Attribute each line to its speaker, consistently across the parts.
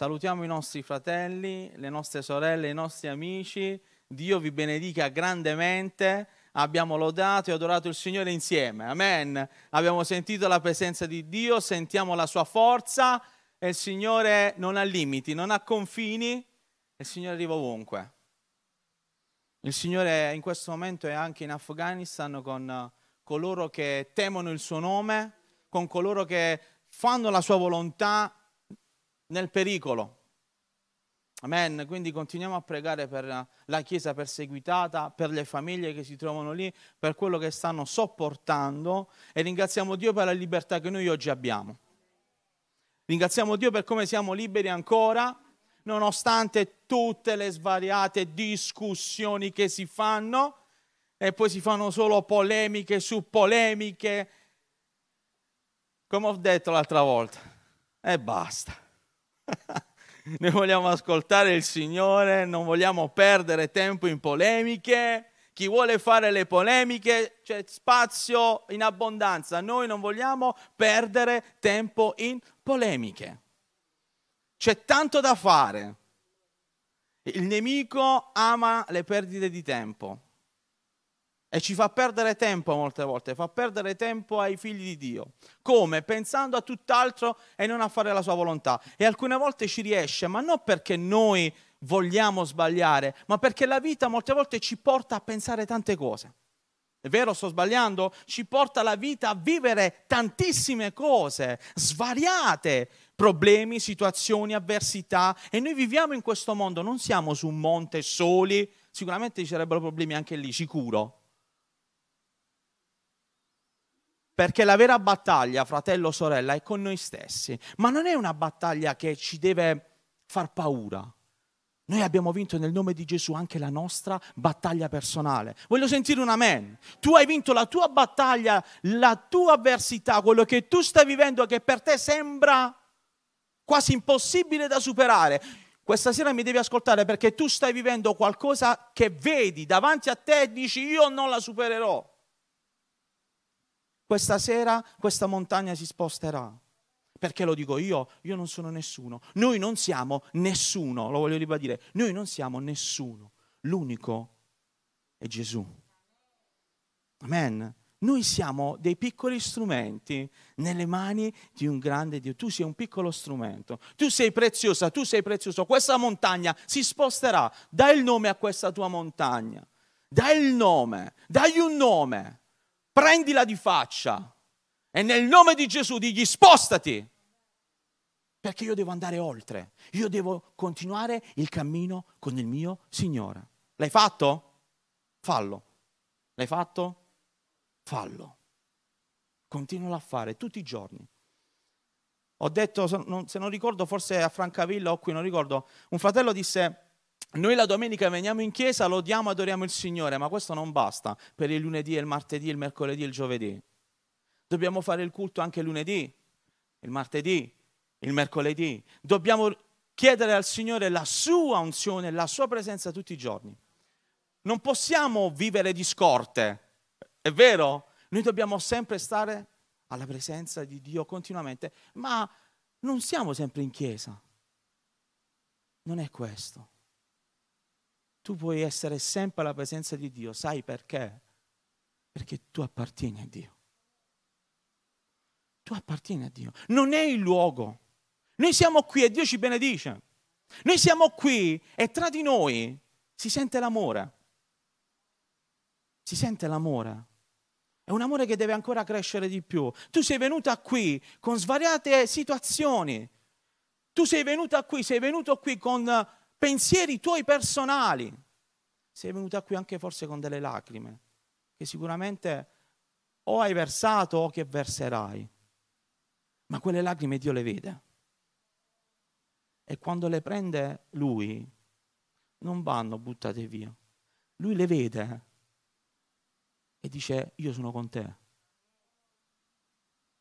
Speaker 1: Salutiamo i nostri fratelli, le nostre sorelle, i nostri amici. Dio vi benedica grandemente. Abbiamo lodato e adorato il Signore insieme. Amen. Abbiamo sentito la presenza di Dio, sentiamo la sua forza e il Signore non ha limiti, non ha confini. Il Signore arriva ovunque. Il Signore in questo momento è anche in Afghanistan con coloro che temono il suo nome, con coloro che fanno la sua volontà nel pericolo. Amen. Quindi continuiamo a pregare per la Chiesa perseguitata, per le famiglie che si trovano lì, per quello che stanno sopportando e ringraziamo Dio per la libertà che noi oggi abbiamo. Ringraziamo Dio per come siamo liberi ancora nonostante tutte le svariate discussioni che si fanno e poi si fanno solo polemiche su polemiche, come ho detto l'altra volta, e basta. Noi vogliamo ascoltare il Signore, non vogliamo perdere tempo in polemiche. Chi vuole fare le polemiche c'è spazio in abbondanza. Noi non vogliamo perdere tempo in polemiche. C'è tanto da fare. Il nemico ama le perdite di tempo e ci fa perdere tempo molte volte, fa perdere tempo ai figli di Dio. Come? Pensando a tutt'altro e non a fare la sua volontà. E alcune volte ci riesce, ma non perché noi vogliamo sbagliare, ma perché la vita molte volte ci porta a pensare tante cose. È vero, sto sbagliando? Ci porta la vita a vivere tantissime cose svariate, problemi, situazioni, avversità e noi viviamo in questo mondo, non siamo su un monte soli, sicuramente ci sarebbero problemi anche lì, sicuro. Perché la vera battaglia, fratello, sorella, è con noi stessi, ma non è una battaglia che ci deve far paura. Noi abbiamo vinto nel nome di Gesù anche la nostra battaglia personale. Voglio sentire un amen. Tu hai vinto la tua battaglia, la tua avversità, quello che tu stai vivendo che per te sembra quasi impossibile da superare. Questa sera mi devi ascoltare perché tu stai vivendo qualcosa che vedi davanti a te e dici io non la supererò. Questa sera questa montagna si sposterà. Perché lo dico io? Io non sono nessuno. Noi non siamo nessuno, lo voglio ribadire. Noi non siamo nessuno. L'unico è Gesù. Amen. Noi siamo dei piccoli strumenti nelle mani di un grande Dio. Tu sei un piccolo strumento. Tu sei preziosa, tu sei prezioso. Questa montagna si sposterà. Dai il nome a questa tua montagna. Dai il nome. Dai un nome. Prendila di faccia. E nel nome di Gesù digli spostati. Perché io devo andare oltre. Io devo continuare il cammino con il mio Signore. L'hai fatto? Fallo. L'hai fatto? Fallo. Continualo a fare tutti i giorni. Ho detto, se non ricordo, forse a Francavilla o qui, non ricordo, un fratello disse, noi la domenica veniamo in chiesa, lodiamo, adoriamo il Signore, ma questo non basta per il lunedì, il martedì, il mercoledì, il giovedì. Dobbiamo fare il culto anche lunedì, il martedì, il mercoledì. Dobbiamo chiedere al Signore la sua unzione, la sua presenza tutti i giorni. Non possiamo vivere di scorte, è vero? Noi dobbiamo sempre stare alla presenza di Dio continuamente, ma non siamo sempre in chiesa. Non è questo. Tu puoi essere sempre alla presenza di Dio, sai perché? Perché tu appartieni a Dio tu appartieni a Dio. Non è il luogo. Noi siamo qui e Dio ci benedice. Noi siamo qui e tra di noi si sente l'amore. Si sente l'amore. È un amore che deve ancora crescere di più. Tu sei venuta qui con svariate situazioni. Tu sei venuta qui, sei venuto qui con pensieri tuoi personali. Sei venuta qui anche forse con delle lacrime, che sicuramente o hai versato o che verserai ma quelle lacrime Dio le vede. E quando le prende lui, non vanno buttate via. Lui le vede e dice io sono con te.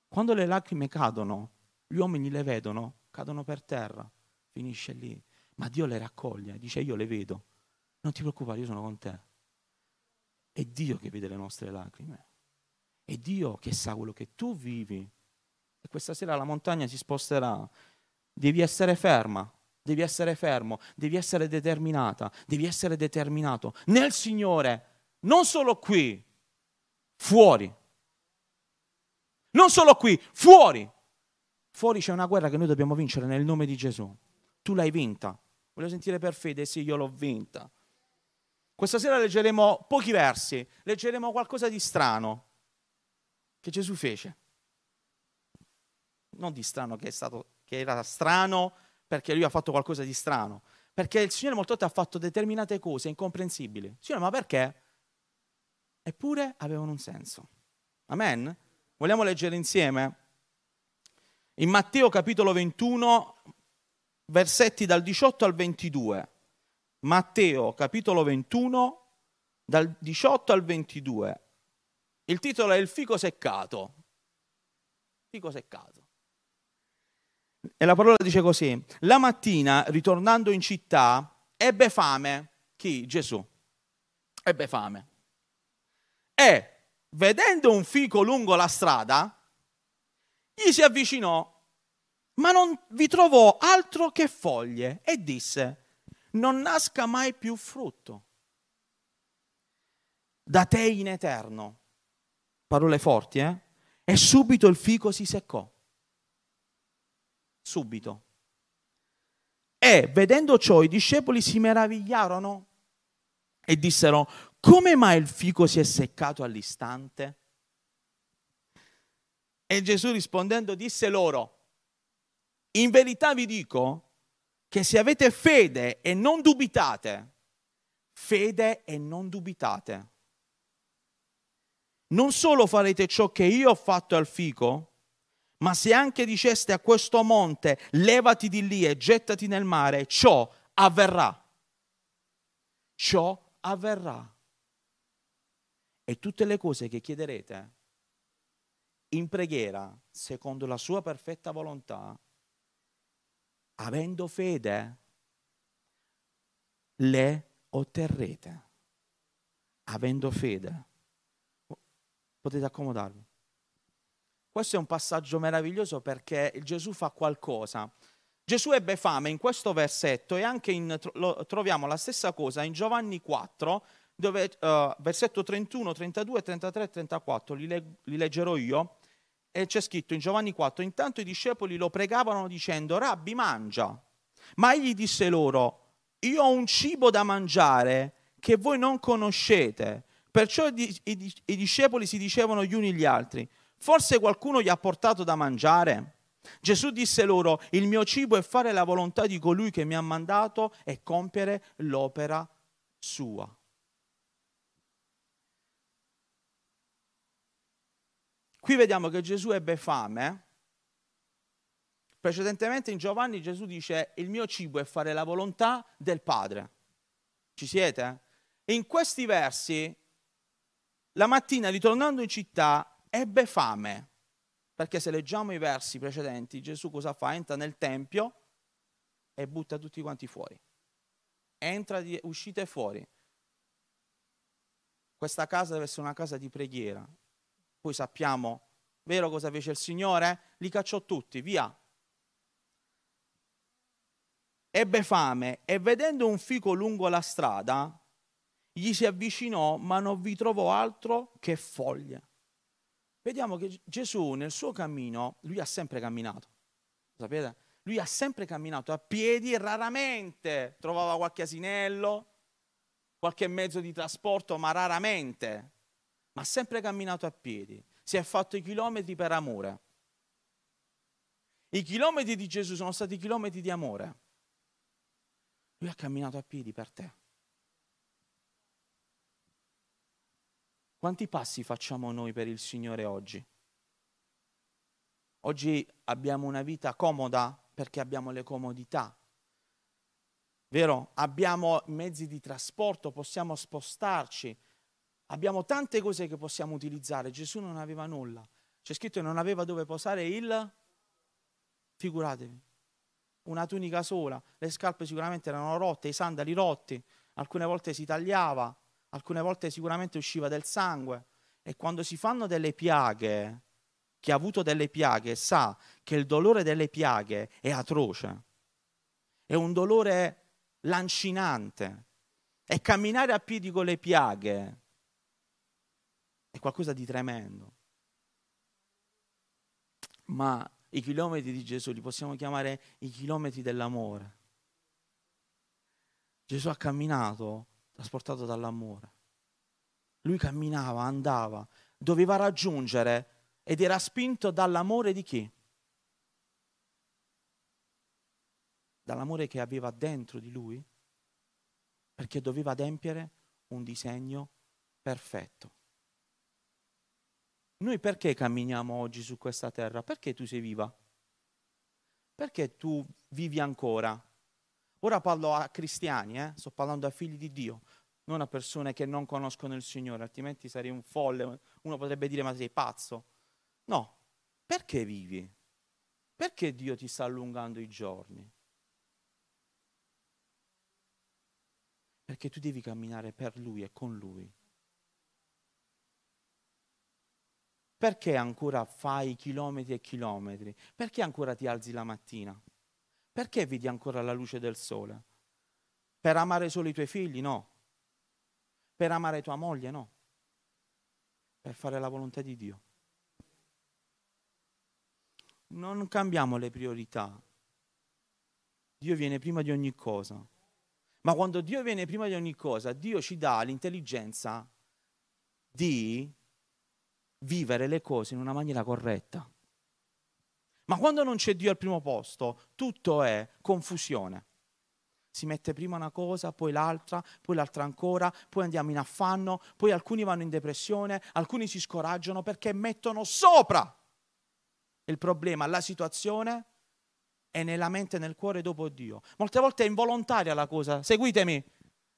Speaker 1: Quando le lacrime cadono, gli uomini le vedono, cadono per terra, finisce lì. Ma Dio le raccoglie, dice io le vedo, non ti preoccupare, io sono con te. È Dio che vede le nostre lacrime. È Dio che sa quello che tu vivi e questa sera la montagna si sposterà. Devi essere ferma, devi essere fermo, devi essere determinata, devi essere determinato nel Signore, non solo qui, fuori. Non solo qui, fuori. Fuori c'è una guerra che noi dobbiamo vincere nel nome di Gesù. Tu l'hai vinta. Voglio sentire per fede, sì, io l'ho vinta. Questa sera leggeremo pochi versi, leggeremo qualcosa di strano che Gesù fece. Non di strano che, stato, che era strano perché lui ha fatto qualcosa di strano, perché il Signore molte volte ha fatto determinate cose incomprensibili. Signore, ma perché? Eppure avevano un senso. Amen? Vogliamo leggere insieme? In Matteo capitolo 21, versetti dal 18 al 22. Matteo capitolo 21, dal 18 al 22. Il titolo è Il fico seccato. Fico seccato. E la parola dice così, la mattina, ritornando in città, ebbe fame. Chi? Gesù. Ebbe fame. E, vedendo un fico lungo la strada, gli si avvicinò, ma non vi trovò altro che foglie e disse, non nasca mai più frutto. Da te in eterno. Parole forti, eh? E subito il fico si seccò subito. E vedendo ciò i discepoli si meravigliarono e dissero, come mai il fico si è seccato all'istante? E Gesù rispondendo disse loro, in verità vi dico che se avete fede e non dubitate, fede e non dubitate, non solo farete ciò che io ho fatto al fico, ma se anche diceste a questo monte, levati di lì e gettati nel mare, ciò avverrà. Ciò avverrà. E tutte le cose che chiederete in preghiera, secondo la sua perfetta volontà, avendo fede, le otterrete. Avendo fede. Potete accomodarvi. Questo è un passaggio meraviglioso perché Gesù fa qualcosa. Gesù ebbe fame in questo versetto e anche in, troviamo la stessa cosa in Giovanni 4, dove, uh, versetto 31, 32, 33 e 34, li, leg- li leggerò io, e c'è scritto in Giovanni 4, intanto i discepoli lo pregavano dicendo, Rabbi mangia, ma egli disse loro, io ho un cibo da mangiare che voi non conoscete. Perciò i, i, i discepoli si dicevano gli uni gli altri, Forse qualcuno gli ha portato da mangiare? Gesù disse loro, il mio cibo è fare la volontà di colui che mi ha mandato e compiere l'opera sua. Qui vediamo che Gesù ebbe fame. Precedentemente in Giovanni Gesù dice, il mio cibo è fare la volontà del Padre. Ci siete? in questi versi, la mattina ritornando in città, ebbe fame. Perché se leggiamo i versi precedenti, Gesù cosa fa? Entra nel Tempio e butta tutti quanti fuori. Entra, uscite fuori. Questa casa deve essere una casa di preghiera. Poi sappiamo, vero cosa fece il Signore? Li cacciò tutti, via. Ebbe fame e vedendo un fico lungo la strada, gli si avvicinò, ma non vi trovò altro che foglie vediamo che Gesù nel suo cammino, lui ha sempre camminato, sapete? Lui ha sempre camminato a piedi e raramente trovava qualche asinello, qualche mezzo di trasporto, ma raramente, ha sempre camminato a piedi. Si è fatto i chilometri per amore. I chilometri di Gesù sono stati chilometri di amore. Lui ha camminato a piedi per te. Quanti passi facciamo noi per il Signore oggi? Oggi abbiamo una vita comoda perché abbiamo le comodità. Vero? Abbiamo mezzi di trasporto, possiamo spostarci, abbiamo tante cose che possiamo utilizzare. Gesù non aveva nulla. C'è scritto che non aveva dove posare il... Figuratevi, una tunica sola, le scarpe sicuramente erano rotte, i sandali rotti, alcune volte si tagliava, alcune volte sicuramente usciva del sangue e quando si fanno delle piaghe, chi ha avuto delle piaghe sa che il dolore delle piaghe è atroce. è un dolore lancinante, è camminare a piedi con le piaghe, è qualcosa di tremendo. Ma i chilometri di Gesù li possiamo chiamare i chilometri dell'amore. Gesù ha camminato trasportato dall'amore. Lui camminava, andava, doveva raggiungere ed era spinto dall'amore di chi? Dall'amore che aveva dentro di lui, perché doveva adempiere un disegno perfetto. Noi perché camminiamo oggi su questa terra? Perché tu sei viva? Perché tu vivi ancora? Ora parlo a cristiani, eh? sto parlando a figli di Dio, non a persone che non conoscono il Signore, altrimenti sarei un folle. Uno potrebbe dire ma sei pazzo. No, perché vivi? Perché Dio ti sta allungando i giorni? Perché tu devi camminare per Lui e con Lui. Perché ancora fai chilometri e chilometri? Perché ancora ti alzi la mattina? Perché vedi ancora la luce del sole? Per amare solo i tuoi figli? No. Per amare tua moglie? No. Per fare la volontà di Dio. Non cambiamo le priorità. Dio viene prima di ogni cosa. Ma quando Dio viene prima di ogni cosa, Dio ci dà l'intelligenza di vivere le cose in una maniera corretta. Ma quando non c'è Dio al primo posto, tutto è confusione. Si mette prima una cosa, poi l'altra, poi l'altra ancora, poi andiamo in affanno, poi alcuni vanno in depressione, alcuni si scoraggiano perché mettono sopra il problema, la situazione è nella mente e nel cuore dopo Dio. Molte volte è involontaria la cosa, seguitemi,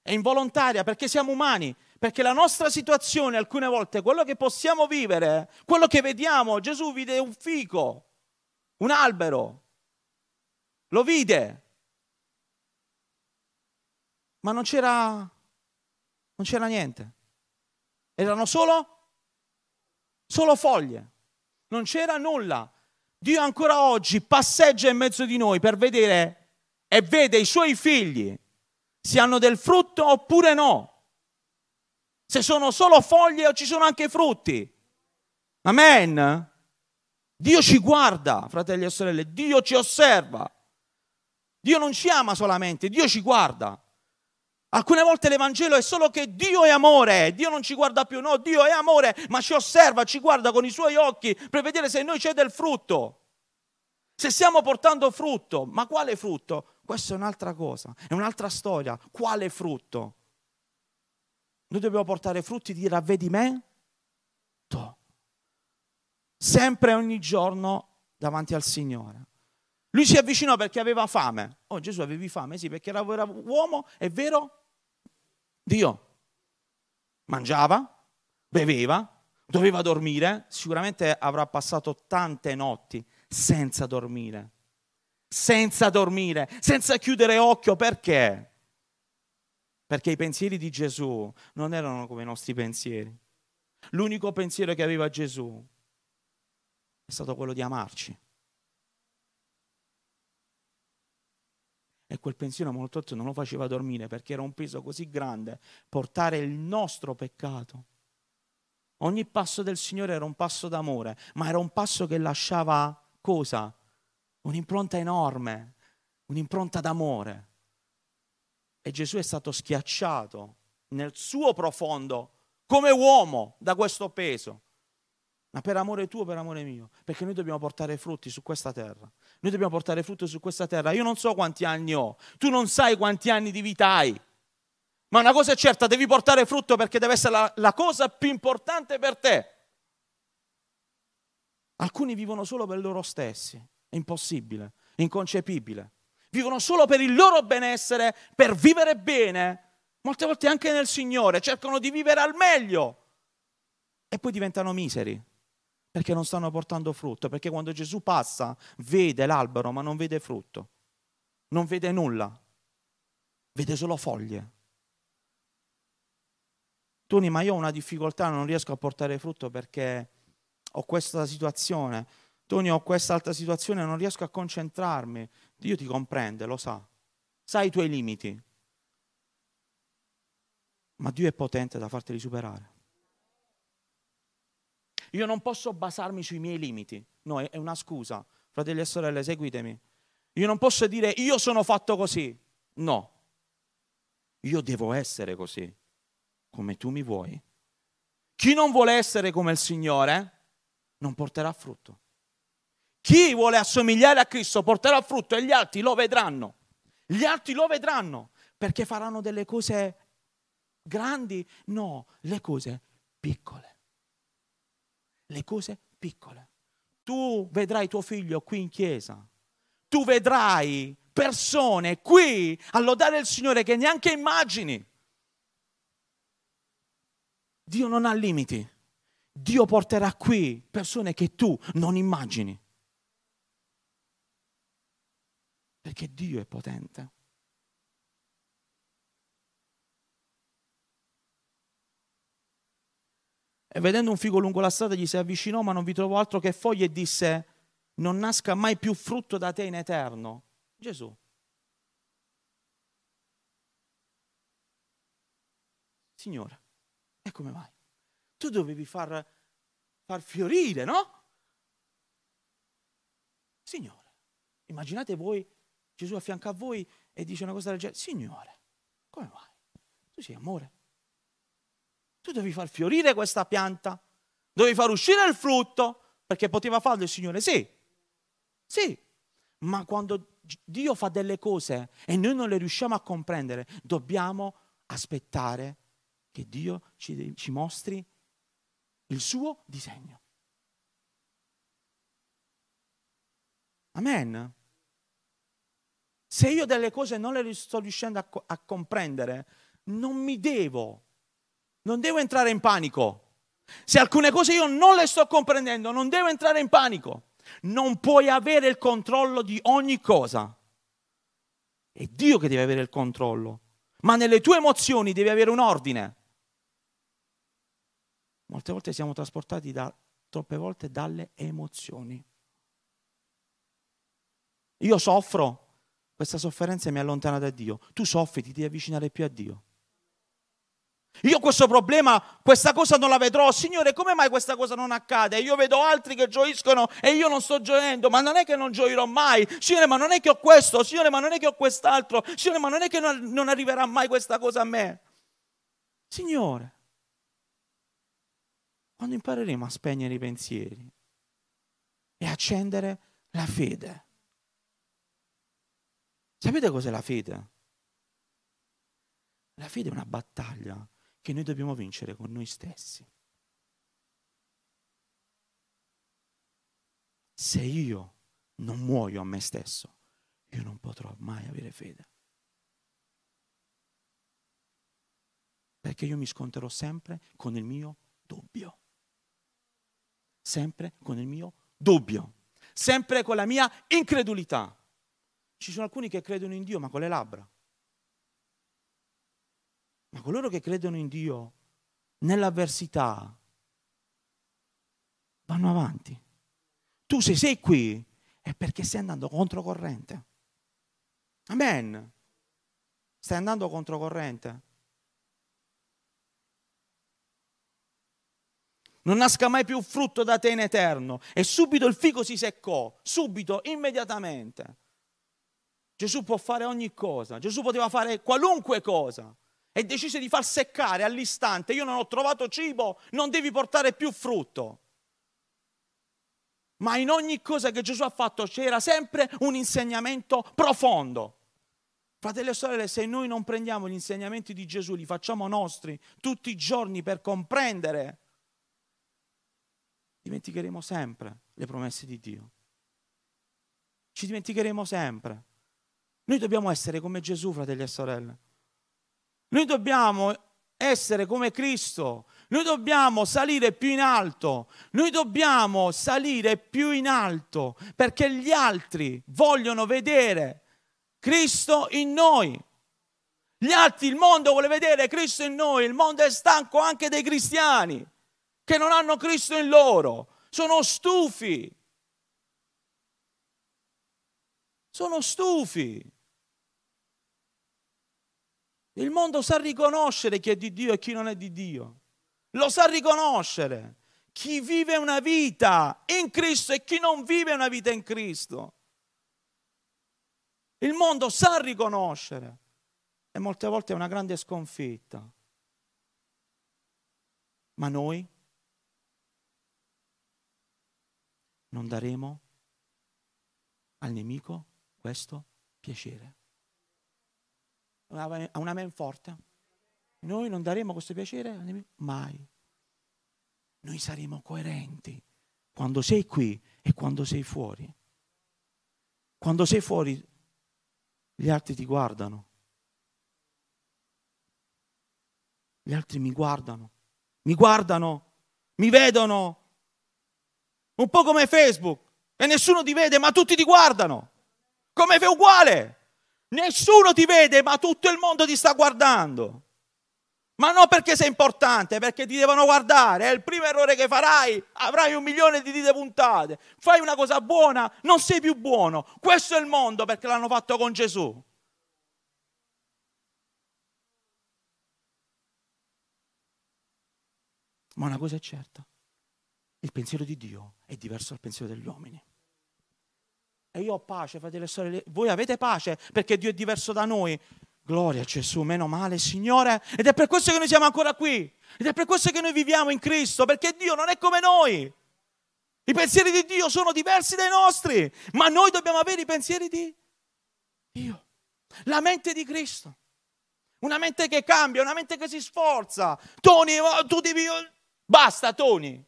Speaker 1: è involontaria perché siamo umani, perché la nostra situazione alcune volte, quello che possiamo vivere, quello che vediamo, Gesù vide un fico, un albero, lo vide, ma non c'era, non c'era niente, erano solo, solo foglie, non c'era nulla. Dio ancora oggi passeggia in mezzo di noi per vedere e vede i suoi figli. Se hanno del frutto oppure no. Se sono solo foglie o ci sono anche frutti. Amen. Dio ci guarda, fratelli e sorelle, Dio ci osserva. Dio non ci ama solamente, Dio ci guarda. Alcune volte l'Evangelo è solo che Dio è amore, Dio non ci guarda più, no, Dio è amore, ma ci osserva, ci guarda con i suoi occhi per vedere se in noi c'è del frutto. Se stiamo portando frutto, ma quale frutto? Questa è un'altra cosa, è un'altra storia. Quale frutto? Noi dobbiamo portare frutti di ravvedimento. Sempre ogni giorno davanti al Signore. Lui si avvicinò perché aveva fame. Oh Gesù avevi fame? Sì, perché era uomo, è vero? Dio. Mangiava, beveva, doveva dormire, sicuramente avrà passato tante notti senza dormire senza dormire, senza chiudere occhio. Perché? Perché i pensieri di Gesù non erano come i nostri pensieri. L'unico pensiero che aveva Gesù è stato quello di amarci. E quel pensiero molto spesso non lo faceva dormire perché era un peso così grande portare il nostro peccato. Ogni passo del Signore era un passo d'amore, ma era un passo che lasciava cosa? un'impronta enorme, un'impronta d'amore. E Gesù è stato schiacciato nel suo profondo come uomo da questo peso. Ma per amore tuo, per amore mio, perché noi dobbiamo portare frutti su questa terra. Noi dobbiamo portare frutti su questa terra. Io non so quanti anni ho, tu non sai quanti anni di vita hai. Ma una cosa è certa, devi portare frutto perché deve essere la, la cosa più importante per te. Alcuni vivono solo per loro stessi. È impossibile, inconcepibile. Vivono solo per il loro benessere, per vivere bene, molte volte anche nel Signore, cercano di vivere al meglio e poi diventano miseri perché non stanno portando frutto, perché quando Gesù passa vede l'albero ma non vede frutto, non vede nulla, vede solo foglie. Tony, ma io ho una difficoltà, non riesco a portare frutto perché ho questa situazione, Tony, ho questa altra situazione, non riesco a concentrarmi. Dio ti comprende, lo sa. sai i tuoi limiti, ma Dio è potente da farteli superare. Io non posso basarmi sui miei limiti, no, è una scusa. Fratelli e sorelle, seguitemi. Io non posso dire io sono fatto così, no. Io devo essere così, come tu mi vuoi. Chi non vuole essere come il Signore non porterà frutto. Chi vuole assomigliare a Cristo porterà frutto e gli altri lo vedranno. Gli altri lo vedranno perché faranno delle cose grandi, no, le cose piccole. Le cose piccole. Tu vedrai tuo figlio qui in chiesa, tu vedrai persone qui a lodare il Signore che neanche immagini. Dio non ha limiti. Dio porterà qui persone che tu non immagini. Perché Dio è potente. E vedendo un figo lungo la strada gli si avvicinò, ma non vi trovò altro che foglie e disse, non nasca mai più frutto da te in eterno. Gesù. Signore, e come mai? Tu dovevi far, far fiorire, no? Signore, immaginate voi, Gesù a fianco a voi e dice una cosa del genere, Signore, come mai? Tu sei amore. Tu devi far fiorire questa pianta, devi far uscire il frutto, perché poteva farlo il Signore, sì, sì, ma quando Dio fa delle cose e noi non le riusciamo a comprendere, dobbiamo aspettare che Dio ci, ci mostri il suo disegno. Amen. Se io delle cose non le sto riuscendo a, a comprendere, non mi devo non devo entrare in panico. Se alcune cose io non le sto comprendendo, non devo entrare in panico. Non puoi avere il controllo di ogni cosa. È Dio che deve avere il controllo. Ma nelle tue emozioni devi avere un ordine. Molte volte siamo trasportati da, troppe volte dalle emozioni. Io soffro, questa sofferenza mi allontana da Dio. Tu soffri, ti devi avvicinare più a Dio. Io questo problema, questa cosa non la vedrò. Signore, come mai questa cosa non accade? Io vedo altri che gioiscono e io non sto gioendo, ma non è che non gioirò mai. Signore, ma non è che ho questo. Signore, ma non è che ho quest'altro. Signore, ma non è che non, non arriverà mai questa cosa a me. Signore, quando impareremo a spegnere i pensieri e accendere la fede. Sapete cos'è la fede? La fede è una battaglia che noi dobbiamo vincere con noi stessi. Se io non muoio a me stesso, io non potrò mai avere fede. Perché io mi sconterò sempre con il mio dubbio. Sempre con il mio dubbio. Sempre con la mia incredulità. Ci sono alcuni che credono in Dio ma con le labbra. Ma coloro che credono in Dio nell'avversità vanno avanti. Tu se sei qui è perché stai andando controcorrente. Amen. Stai andando controcorrente. Non nasca mai più frutto da te in eterno. E subito il fico si seccò, subito, immediatamente. Gesù può fare ogni cosa, Gesù poteva fare qualunque cosa e decise di far seccare all'istante, io non ho trovato cibo, non devi portare più frutto. Ma in ogni cosa che Gesù ha fatto c'era sempre un insegnamento profondo. Fratelli e sorelle, se noi non prendiamo gli insegnamenti di Gesù, li facciamo nostri tutti i giorni per comprendere, dimenticheremo sempre le promesse di Dio. Ci dimenticheremo sempre. Noi dobbiamo essere come Gesù, fratelli e sorelle. Noi dobbiamo essere come Cristo, noi dobbiamo salire più in alto, noi dobbiamo salire più in alto perché gli altri vogliono vedere Cristo in noi. Gli altri, il mondo vuole vedere Cristo in noi, il mondo è stanco anche dei cristiani che non hanno Cristo in loro, sono stufi. Sono stufi. Il mondo sa riconoscere chi è di Dio e chi non è di Dio. Lo sa riconoscere. Chi vive una vita in Cristo e chi non vive una vita in Cristo. Il mondo sa riconoscere e molte volte è una grande sconfitta. Ma noi non daremo al nemico questo piacere. A una men forte. Noi non daremo questo piacere mai. Noi saremo coerenti quando sei qui e quando sei fuori. Quando sei fuori, gli altri ti guardano. Gli altri mi guardano, mi guardano, mi vedono. Un po' come Facebook. E nessuno ti vede, ma tutti ti guardano. Come è uguale. Nessuno ti vede, ma tutto il mondo ti sta guardando. Ma non perché sei importante, perché ti devono guardare. È il primo errore che farai. Avrai un milione di dita puntate. Fai una cosa buona, non sei più buono. Questo è il mondo perché l'hanno fatto con Gesù. Ma una cosa è certa, il pensiero di Dio è diverso dal pensiero degli uomini. E io ho pace, fratelli e sorelle. Voi avete pace perché Dio è diverso da noi. Gloria a Gesù, meno male, Signore. Ed è per questo che noi siamo ancora qui. Ed è per questo che noi viviamo in Cristo, perché Dio non è come noi. I pensieri di Dio sono diversi dai nostri, ma noi dobbiamo avere i pensieri di Dio. La mente di Cristo. Una mente che cambia, una mente che si sforza. Tony, tu devi Basta Tony.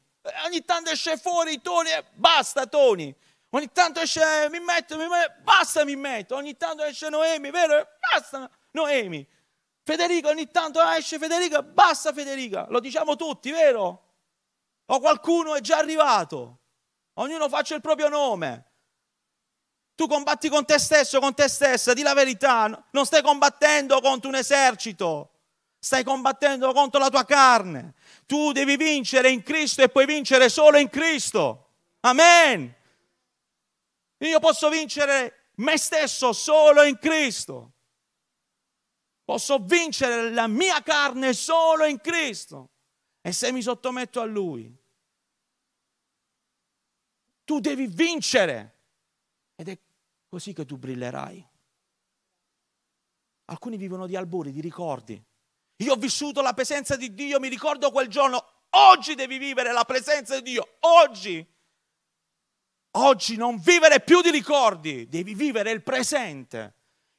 Speaker 1: Ogni tanto esce fuori Tony, basta Tony. Ogni tanto esce mi metto, mi metto, basta mi metto. Ogni tanto esce Noemi, vero? Basta Noemi. Federica, ogni tanto esce Federica, basta Federica. Lo diciamo tutti, vero? O qualcuno è già arrivato. Ognuno faccia il proprio nome. Tu combatti con te stesso, con te stessa, di la verità. Non stai combattendo contro un esercito. Stai combattendo contro la tua carne. Tu devi vincere in Cristo e puoi vincere solo in Cristo. Amen. Io posso vincere me stesso solo in Cristo. Posso vincere la mia carne solo in Cristo. E se mi sottometto a Lui, tu devi vincere. Ed è così che tu brillerai. Alcuni vivono di albori, di ricordi. Io ho vissuto la presenza di Dio, mi ricordo quel giorno. Oggi devi vivere la presenza di Dio. Oggi. Oggi non vivere più di ricordi, devi vivere il presente.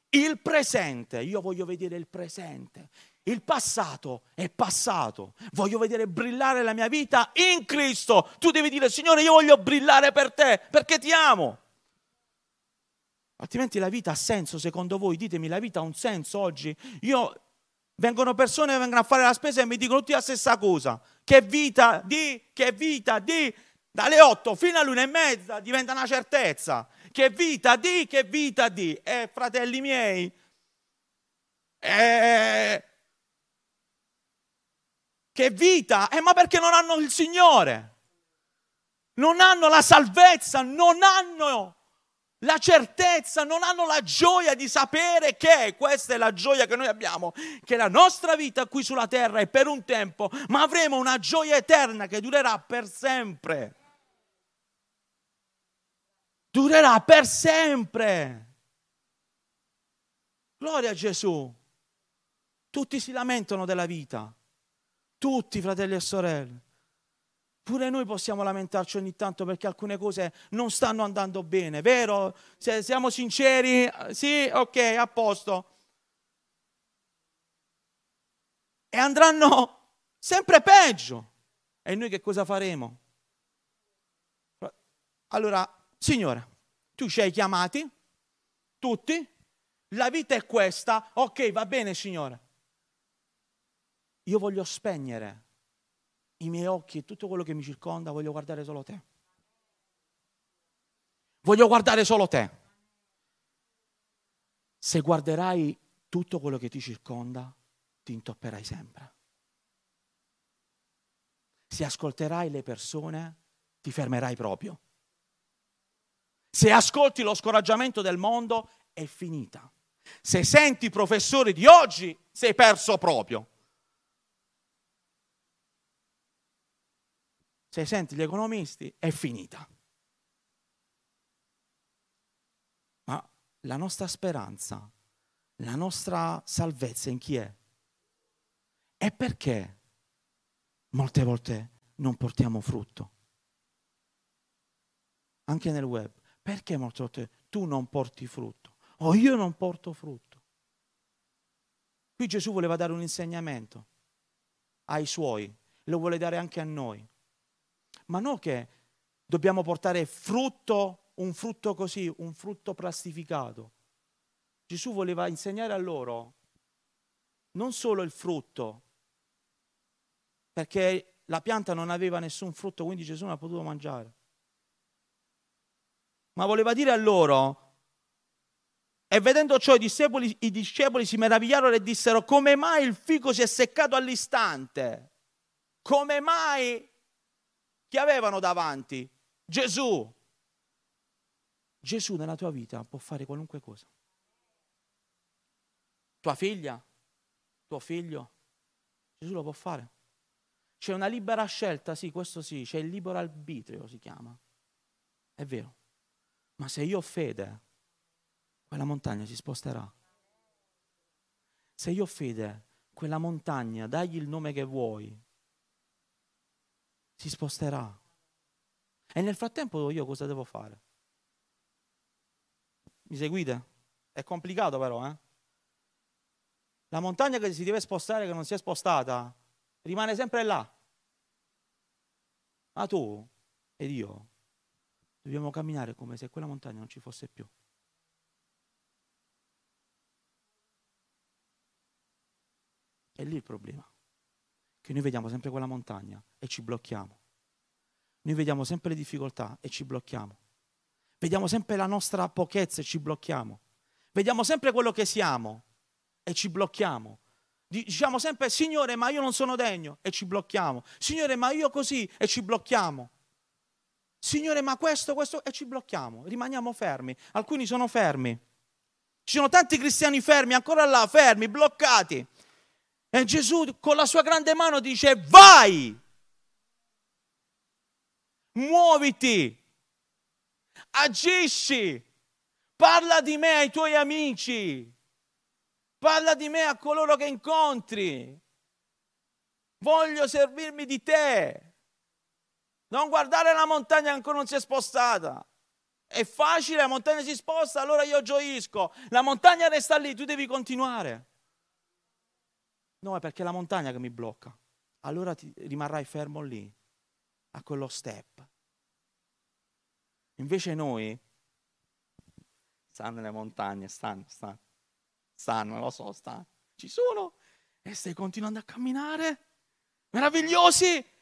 Speaker 1: Il presente, io voglio vedere il presente. Il passato è passato. Voglio vedere brillare la mia vita in Cristo. Tu devi dire, Signore, io voglio brillare per te, perché ti amo. Altrimenti la vita ha senso, secondo voi? Ditemi, la vita ha un senso oggi? Io Vengono persone che vengono a fare la spesa e mi dicono tutti la stessa cosa. Che vita di, che vita di, dalle 8 fino all'una e mezza diventa una certezza. Che vita di, che vita di. Eh, fratelli miei, eh, che vita, eh, ma perché non hanno il Signore? Non hanno la salvezza, non hanno la certezza, non hanno la gioia di sapere che, questa è la gioia che noi abbiamo, che la nostra vita qui sulla terra è per un tempo, ma avremo una gioia eterna che durerà per sempre. Durerà per sempre. Gloria a Gesù. Tutti si lamentano della vita. Tutti, fratelli e sorelle. Pure noi possiamo lamentarci ogni tanto perché alcune cose non stanno andando bene, vero? Se siamo sinceri, sì, ok, a posto. E andranno sempre peggio. E noi che cosa faremo? Allora, Signore, tu ci hai chiamati, tutti, la vita è questa, ok, va bene, Signore. Io voglio spegnere i miei occhi e tutto quello che mi circonda, voglio guardare solo te. Voglio guardare solo te. Se guarderai tutto quello che ti circonda, ti intopperai sempre. Se ascolterai le persone, ti fermerai proprio. Se ascolti lo scoraggiamento del mondo, è finita. Se senti i professori di oggi, sei perso proprio. Se senti gli economisti, è finita. Ma la nostra speranza, la nostra salvezza in chi è? E perché molte volte non portiamo frutto? Anche nel web. Perché molte tu non porti frutto? O io non porto frutto? Qui Gesù voleva dare un insegnamento ai suoi, lo vuole dare anche a noi. Ma non che dobbiamo portare frutto, un frutto così, un frutto plastificato. Gesù voleva insegnare a loro non solo il frutto, perché la pianta non aveva nessun frutto, quindi Gesù non ha potuto mangiare. Ma voleva dire a loro, e vedendo ciò i discepoli, i discepoli si meravigliarono e dissero, come mai il fico si è seccato all'istante? Come mai? Chi avevano davanti? Gesù. Gesù nella tua vita può fare qualunque cosa. Tua figlia, tuo figlio, Gesù lo può fare. C'è una libera scelta, sì, questo sì, c'è il libero arbitrio, si chiama. È vero. Ma se io ho fede, quella montagna si sposterà. Se io ho fede, quella montagna, dagli il nome che vuoi, si sposterà. E nel frattempo io cosa devo fare? Mi seguite? È complicato però, eh? La montagna che si deve spostare, che non si è spostata, rimane sempre là. Ma tu ed io dobbiamo camminare come se quella montagna non ci fosse più. È lì il problema, che noi vediamo sempre quella montagna e ci blocchiamo. Noi vediamo sempre le difficoltà e ci blocchiamo. Vediamo sempre la nostra pochezza e ci blocchiamo. Vediamo sempre quello che siamo e ci blocchiamo. Diciamo sempre, Signore, ma io non sono degno e ci blocchiamo. Signore, ma io così e ci blocchiamo. Signore, ma questo, questo e ci blocchiamo. Rimaniamo fermi. Alcuni sono fermi. Ci sono tanti cristiani fermi, ancora là, fermi, bloccati. E Gesù con la sua grande mano dice, vai, muoviti, agisci, parla di me ai tuoi amici. Parla di me a coloro che incontri. Voglio servirmi di te. Non guardare la montagna che ancora non si è spostata. È facile, la montagna si sposta, allora io gioisco. La montagna resta lì, tu devi continuare. No, è perché è la montagna che mi blocca. Allora ti rimarrai fermo lì, a quello step. Invece noi, stanno nelle montagne, stanno, stanno stanno, lo so, stanno, ci sono e stai continuando a camminare. Meravigliosi!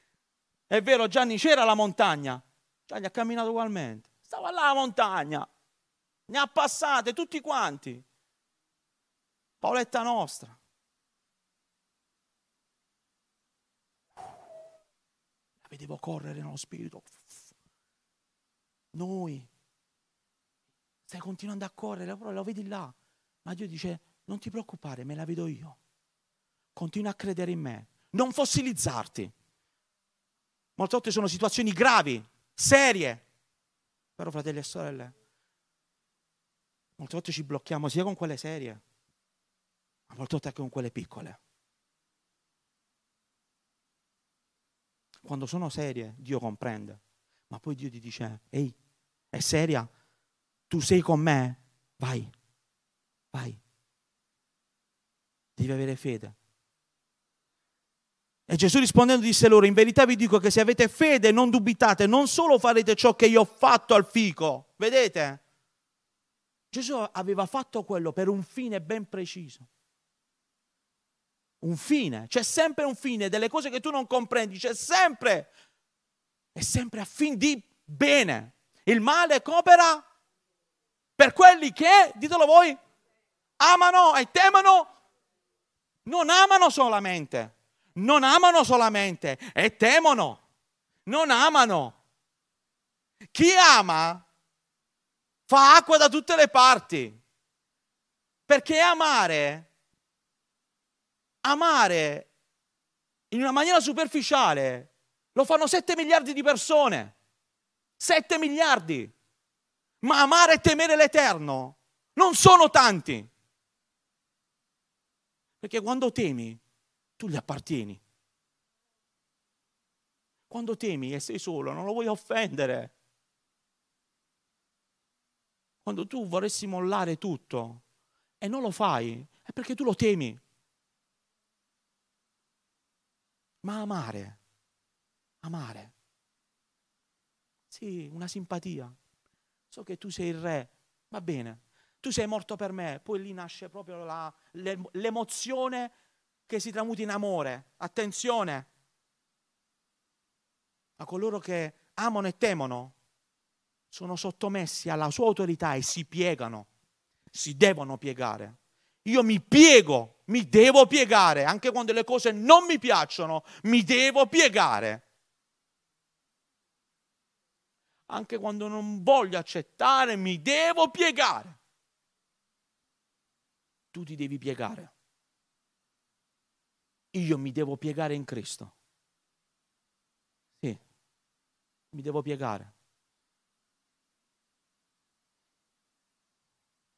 Speaker 1: È vero, Gianni c'era la montagna. Gianni ha camminato ugualmente. Stava là la montagna. Ne ha passate tutti quanti. Paoletta nostra. La vedevo correre nello spirito. Noi. Stai continuando a correre, però lo vedi là. Ma Dio dice, non ti preoccupare, me la vedo io. Continua a credere in me, non fossilizzarti. Molte volte sono situazioni gravi, serie, però fratelli e sorelle, molte volte ci blocchiamo sia con quelle serie, ma molte volte anche con quelle piccole. Quando sono serie, Dio comprende, ma poi Dio ti dice, ehi, è seria? Tu sei con me? Vai, Vai. Devi avere fede. E Gesù rispondendo disse loro, in verità vi dico che se avete fede non dubitate, non solo farete ciò che io ho fatto al fico, vedete? Gesù aveva fatto quello per un fine ben preciso. Un fine, c'è sempre un fine, delle cose che tu non comprendi, c'è sempre, è sempre a fin di bene. Il male coopera per quelli che, ditelo voi, amano e temono, non amano solamente, non amano solamente e temono, non amano. Chi ama fa acqua da tutte le parti. Perché amare, amare in una maniera superficiale lo fanno 7 miliardi di persone. 7 miliardi. Ma amare e temere l'Eterno non sono tanti. Perché quando temi, tu gli appartieni. Quando temi e sei solo, non lo vuoi offendere. Quando tu vorresti mollare tutto e non lo fai, è perché tu lo temi. Ma amare, amare, sì, una simpatia. So che tu sei il re, va bene, tu sei morto per me, poi lì nasce proprio la, l'emozione che si tramuta in amore. Attenzione, a coloro che amano e temono sono sottomessi alla sua autorità e si piegano, si devono piegare. Io mi piego, mi devo piegare, anche quando le cose non mi piacciono, mi devo piegare. Anche quando non voglio accettare, mi devo piegare. Tu ti devi piegare. Io mi devo piegare in Cristo. Sì, mi devo piegare.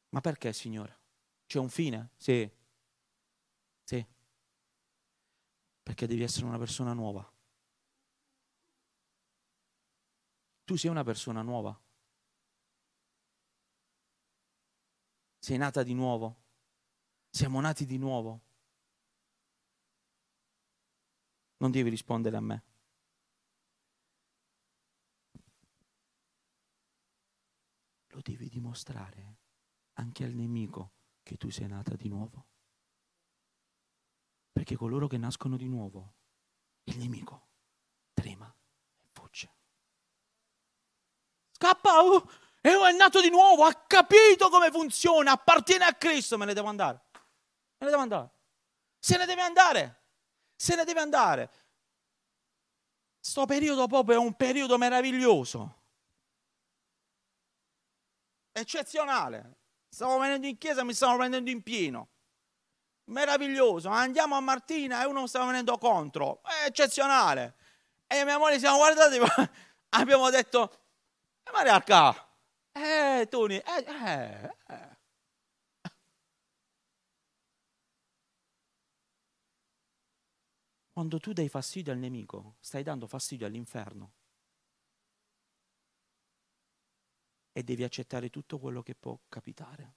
Speaker 1: Ma perché, Signore? C'è un fine? Sì. Sì. Perché devi essere una persona nuova. Tu sei una persona nuova. Sei nata di nuovo. Siamo nati di nuovo. Non devi rispondere a me. Lo devi dimostrare anche al nemico che tu sei nata di nuovo. Perché coloro che nascono di nuovo, il nemico trema e fugge. Scappa! Uh, è nato di nuovo, ha capito come funziona, appartiene a Cristo, me ne devo andare. Me ne devo andare. Se ne deve andare. Se ne deve andare. Sto periodo proprio è un periodo meraviglioso. Eccezionale. Stavo venendo in chiesa, mi stavo prendendo in pieno. Meraviglioso. Andiamo a Martina e uno stava venendo contro. È eccezionale. E mia moglie siamo guardati, abbiamo detto, eh, Maria Arca, eh, Tony, eh, eh, eh. Quando tu dai fastidio al nemico, stai dando fastidio all'inferno. e devi accettare tutto quello che può capitare.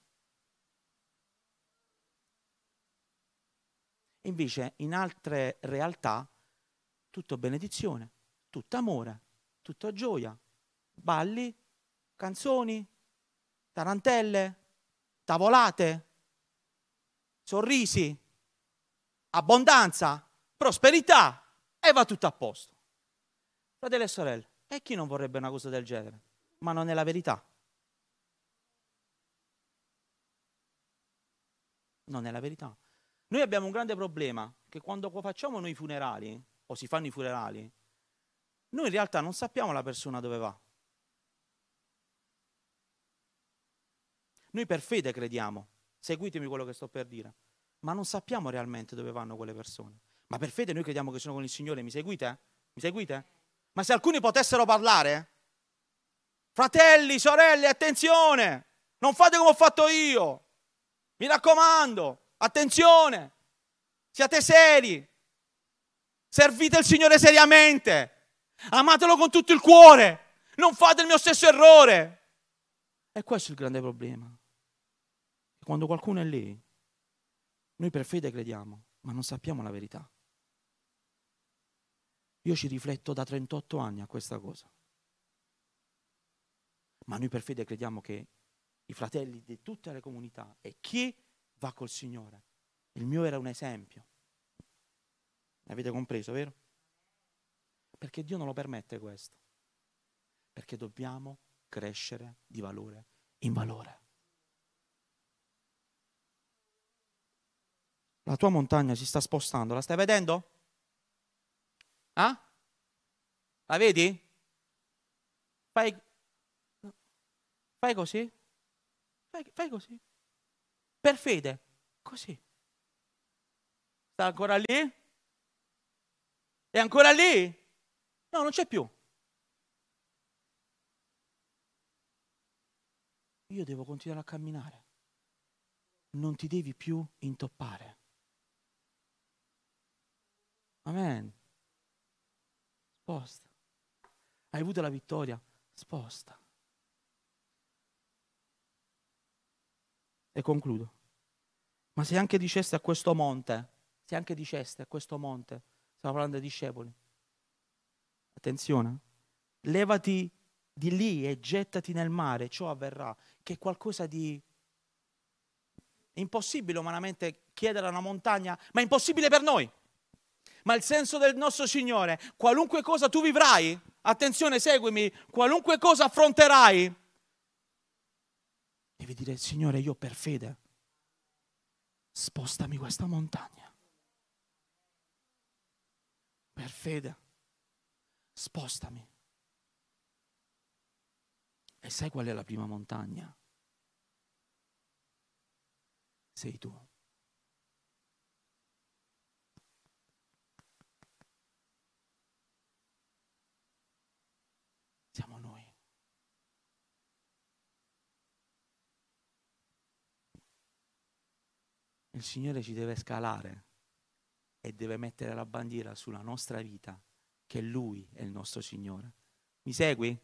Speaker 1: Invece in altre realtà tutto benedizione, tutto amore, tutto gioia, balli, canzoni, tarantelle, tavolate, sorrisi, abbondanza, prosperità e va tutto a posto. Fratelli e sorelle, e chi non vorrebbe una cosa del genere? Ma non è la verità. Non è la verità. Noi abbiamo un grande problema, che quando facciamo noi i funerali, o si fanno i funerali, noi in realtà non sappiamo la persona dove va. Noi per fede crediamo, seguitemi quello che sto per dire, ma non sappiamo realmente dove vanno quelle persone. Ma per fede noi crediamo che sono con il Signore, mi seguite? Mi seguite? Ma se alcuni potessero parlare, fratelli, sorelle, attenzione, non fate come ho fatto io. Mi raccomando, attenzione, siate seri, servite il Signore seriamente, amatelo con tutto il cuore, non fate il mio stesso errore. E questo è il grande problema. Quando qualcuno è lì, noi per fede crediamo, ma non sappiamo la verità. Io ci rifletto da 38 anni a questa cosa. Ma noi per fede crediamo che i fratelli di tutte le comunità e chi va col Signore. Il mio era un esempio. Avete compreso, vero? Perché Dio non lo permette questo. Perché dobbiamo crescere di valore in valore. La tua montagna si sta spostando, la stai vedendo? Ah? La vedi? Fai, fai così? Fai, fai così. per fede. Così. Sta ancora lì? È ancora lì? No, non c'è più. Io devo continuare a camminare. Non ti devi più intoppare. Amen. Sposta. Hai avuto la vittoria? Sposta. E concludo. Ma se anche diceste a questo monte, se anche diceste a questo monte, stiamo parlando dei discepoli, attenzione, levati di lì e gettati nel mare, ciò avverrà, che è qualcosa di impossibile umanamente chiedere a una montagna, ma è impossibile per noi. Ma il senso del nostro Signore, qualunque cosa tu vivrai, attenzione, seguimi, qualunque cosa affronterai, devi dire, Signore, io per fede, spostami questa montagna. Per fede, spostami. E sai qual è la prima montagna? Sei tu. Siamo noi. Il Signore ci deve scalare e deve mettere la bandiera sulla nostra vita, che Lui è il nostro Signore. Mi segui?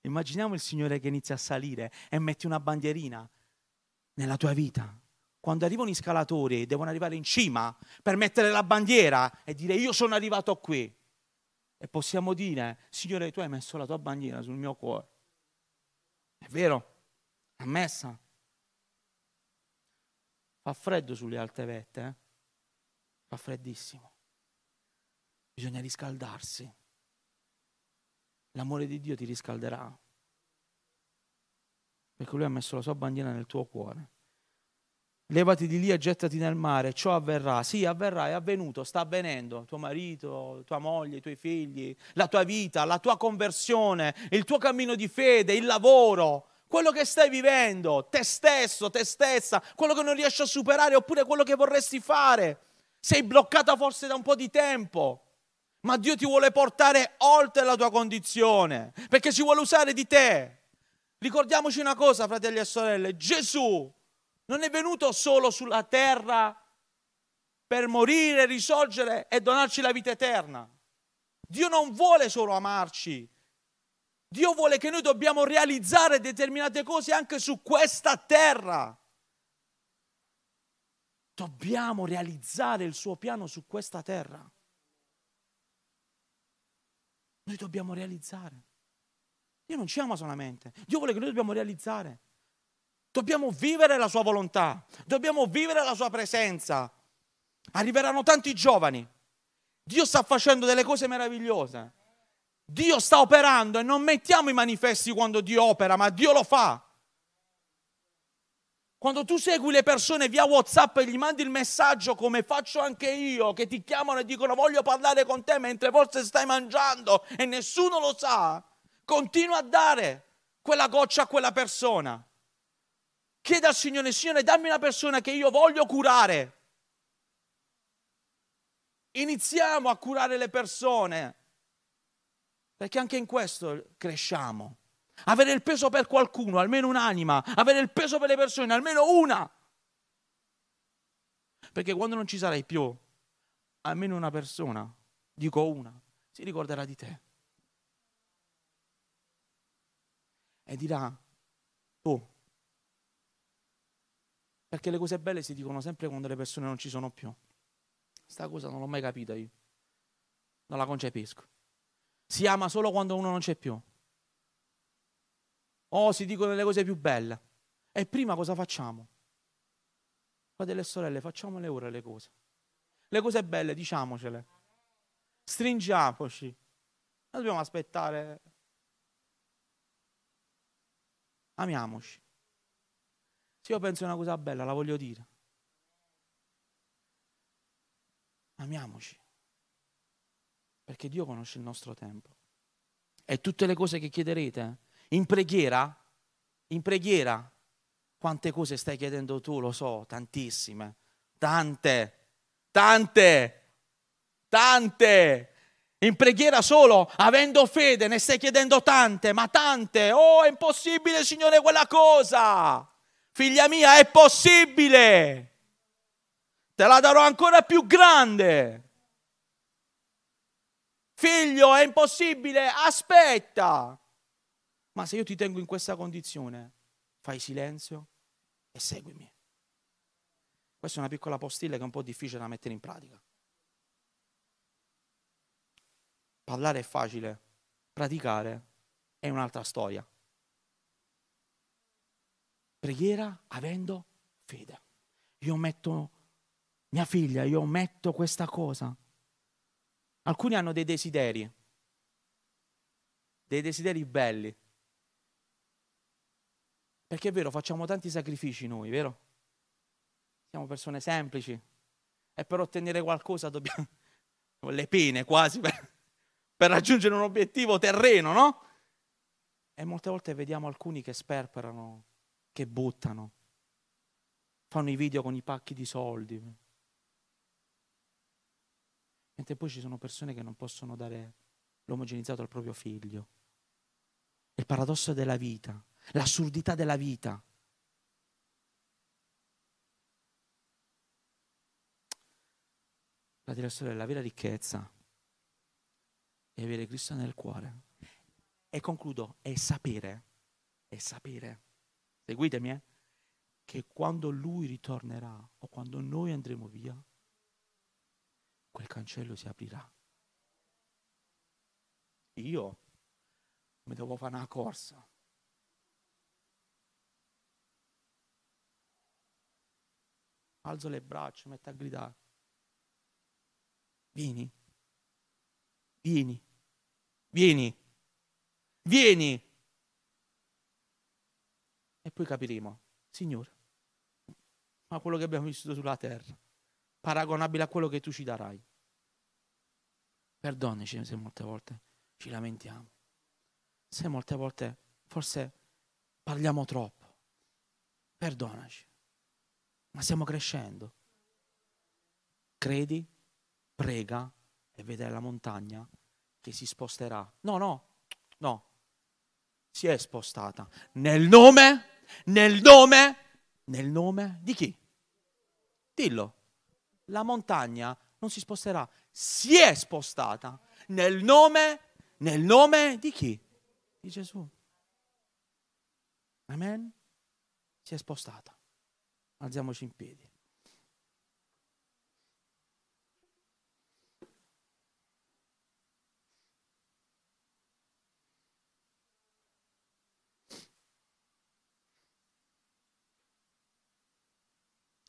Speaker 1: Immaginiamo il Signore che inizia a salire e metti una bandierina nella tua vita. Quando arrivano i scalatori devono arrivare in cima per mettere la bandiera e dire io sono arrivato qui. E possiamo dire, Signore, tu hai messo la tua bandiera sul mio cuore. È vero? Ha messa. Fa freddo sulle alte vette, eh? fa freddissimo. Bisogna riscaldarsi l'amore di Dio ti riscalderà. Perché Lui ha messo la sua bandiera nel tuo cuore. Levati di lì e gettati nel mare, ciò avverrà. Sì, avverrà, è avvenuto, sta avvenendo. Tuo marito, tua moglie, i tuoi figli, la tua vita, la tua conversione, il tuo cammino di fede, il lavoro, quello che stai vivendo, te stesso, te stessa, quello che non riesci a superare oppure quello che vorresti fare. Sei bloccata forse da un po' di tempo ma Dio ti vuole portare oltre la tua condizione, perché ci vuole usare di te. Ricordiamoci una cosa, fratelli e sorelle, Gesù non è venuto solo sulla terra per morire, risorgere e donarci la vita eterna. Dio non vuole solo amarci, Dio vuole che noi dobbiamo realizzare determinate cose anche su questa terra. Dobbiamo realizzare il suo piano su questa terra. Noi dobbiamo realizzare. Dio non ci ama solamente, Dio vuole che noi dobbiamo realizzare. Dobbiamo vivere la sua volontà, dobbiamo vivere la sua presenza. Arriveranno tanti giovani. Dio sta facendo delle cose meravigliose. Dio sta operando e non mettiamo i manifesti quando Dio opera, ma Dio lo fa. Quando tu segui le persone via WhatsApp e gli mandi il messaggio come faccio anche io, che ti chiamano e dicono voglio parlare con te mentre forse stai mangiando e nessuno lo sa, continua a dare quella goccia a quella persona. Chieda al Signore, Signore, dammi una persona che io voglio curare. Iniziamo a curare le persone, perché anche in questo cresciamo. Avere il peso per qualcuno, almeno un'anima. Avere il peso per le persone, almeno una. Perché quando non ci sarai più, almeno una persona, dico una, si ricorderà di te. E dirà, oh, perché le cose belle si dicono sempre quando le persone non ci sono più. Sta cosa non l'ho mai capita io. Non la concepisco. Si ama solo quando uno non c'è più. Oh, si dicono le cose più belle. E prima cosa facciamo? Fratelli e sorelle, facciamole ora le cose. Le cose belle, diciamocele. Stringiamoci. Non dobbiamo aspettare. Amiamoci. Se io penso una cosa bella, la voglio dire. Amiamoci. Perché Dio conosce il nostro tempo. E tutte le cose che chiederete in preghiera, in preghiera, Quante cose stai chiedendo tu, lo so, tantissime, tante, tante, tante. In preghiera solo, avendo fede, ne stai chiedendo tante, ma tante. Oh, è impossibile, Signore, quella cosa. Figlia mia, è possibile. Te la darò ancora più grande. Figlio, è impossibile, aspetta. Ma se io ti tengo in questa condizione, fai silenzio e seguimi. Questa è una piccola postilla che è un po' difficile da mettere in pratica. Parlare è facile, praticare è un'altra storia. Preghiera avendo fede. Io metto mia figlia, io metto questa cosa. Alcuni hanno dei desideri, dei desideri belli. Perché è vero, facciamo tanti sacrifici noi, vero? Siamo persone semplici e per ottenere qualcosa dobbiamo le pene quasi per, per raggiungere un obiettivo terreno, no? E molte volte vediamo alcuni che sperperano, che buttano, fanno i video con i pacchi di soldi. Mentre poi ci sono persone che non possono dare l'omogenizzato al proprio figlio. Il paradosso della vita, l'assurdità della vita. La direzione della vera ricchezza e avere Cristo nel cuore. E concludo, è sapere, è sapere, seguitemi, eh, che quando Lui ritornerà o quando noi andremo via, quel cancello si aprirà. Io mi devo fare una corsa. Alzo le braccia, metto a gridare. Vieni, vieni. Vieni, vieni. E poi capiremo, Signore, ma quello che abbiamo vissuto sulla terra, paragonabile a quello che tu ci darai. Perdonaci se molte volte ci lamentiamo, se molte volte forse parliamo troppo. Perdonaci, ma stiamo crescendo. Credi, prega e vedrai la montagna che si sposterà. No, no, no. Si è spostata. Nel nome, nel nome, nel nome di chi? Dillo. La montagna non si sposterà, si è spostata. Nel nome, nel nome di chi? Di Gesù. Amen? Si è spostata. Alziamoci in piedi.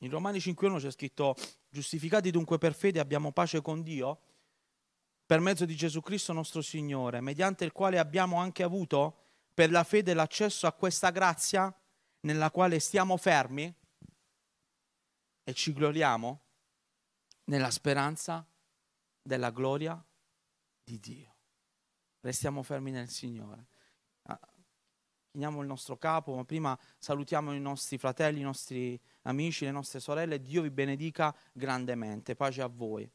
Speaker 1: In Romani 5.1 c'è scritto, giustificati dunque per fede abbiamo pace con Dio per mezzo di Gesù Cristo nostro Signore, mediante il quale abbiamo anche avuto per la fede l'accesso a questa grazia nella quale stiamo fermi e ci gloriamo nella speranza della gloria di Dio. Restiamo fermi nel Signore chiniamo il nostro capo, ma prima salutiamo i nostri fratelli, i nostri amici, le nostre sorelle. Dio vi benedica grandemente. Pace a voi.